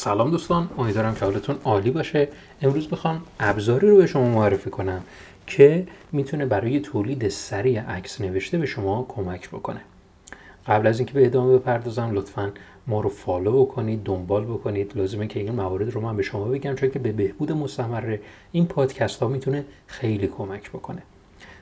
سلام دوستان امیدوارم که حالتون عالی باشه. امروز بخوام ابزاری رو به شما معرفی کنم که می‌تونه برای تولید سریع عکس نوشته به شما کمک بکنه. قبل از اینکه به ادامه بپردازم لطفا ما رو فالو کنید دنبال بکنید. لازمه که این موارد رو من به شما بگم چون که به بهبود مستمر این پادکست ها می‌تونه خیلی کمک بکنه.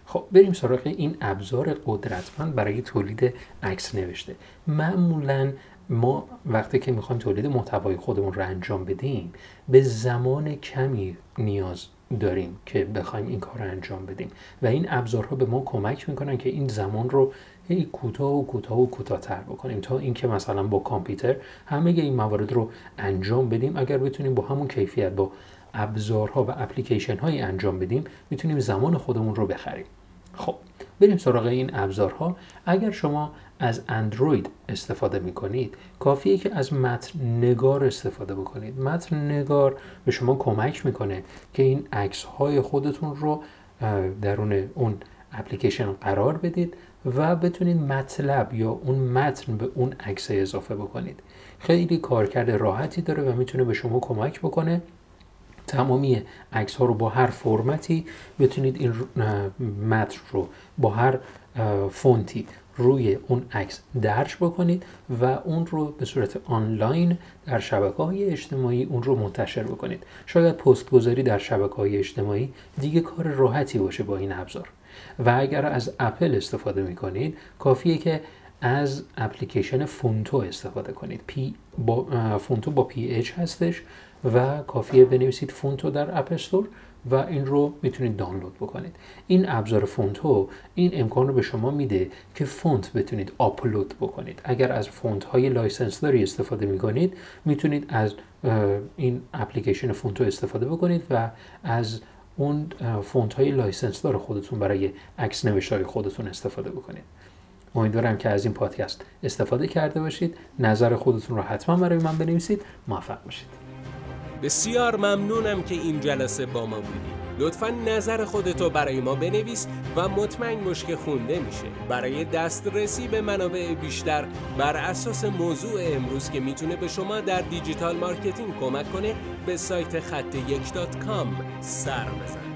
خب بریم سراغ این ابزار قدرتمند برای تولید عکس نوشته. معمولا ما وقتی که می‌خوایم تولید محتوای خودمون رو انجام بدیم به زمان کمی نیاز داریم که بخوایم این کار رو انجام بدیم. و این ابزارها به ما کمک می‌کنن که این زمان رو هی کوتاه و کوتاه و کوتاهتر بکنیم. تا اینکه مثلا با کامپیوتر همه این موارد رو انجام بدیم اگر بتونیم با همون کیفیت با ابزارها و اپلیکیشن هایی انجام بدیم می‌تونیم زمان خودمون رو بخریم. خب بریم سراغ این ابزارها. اگر شما از اندروید استفاده می کنید کافیه که از متن نگار استفاده بکنید. متن نگار به شما کمک می‌کنه که این عکس های خودتون رو درون اون اپلیکیشن قرار بدید و بتونید مطلب یا اون متن به اون عکس اضافه بکنید. خیلی کارکرد راحتی داره و می‌تونه به شما کمک بکنه. تمامی عکس ها رو با هر فرمتی بتونید این متن رو با هر فونتی روی اون عکس درج بکنید و اون رو به صورت آنلاین در شبکه های اجتماعی اون رو منتشر بکنید. شاید پست گذاری در شبکه های اجتماعی دیگه کار راحتی باشه با این ابزار. و اگر از اپل استفاده می کنید کافیه که از اپلیکیشن Phonto استفاده کنید. پی با Phonto با PH هستش و کافیه بنویسید Phonto در App Store و این رو می‌تونید دانلود بکنید. این ابزار Phonto این امکان رو به شما میده که فونت بتونید آپلود بکنید. اگر از فونت های license داری استفاده می‌کنید می‌تونید از این اپلیکیشن Phonto استفاده بکنید و از اون فونت های license دار خودتون برای عکس نوشت های خودتون استفاده بکنید. امیدوارم که از این پادکست استفاده کرده باشید. نظر خودتون رو حتما برای من بنویسید. موفق باشید. بسیار ممنونم که این جلسه با ما بودی. لطفا نظر خودتو برای ما بنویس و مطمئن باش که خونده میشه. برای دسترسی به منابع بیشتر بر اساس موضوع امروز که می‌تونه به شما در digital marketing کمک کنه به سایت خط یک سر بزن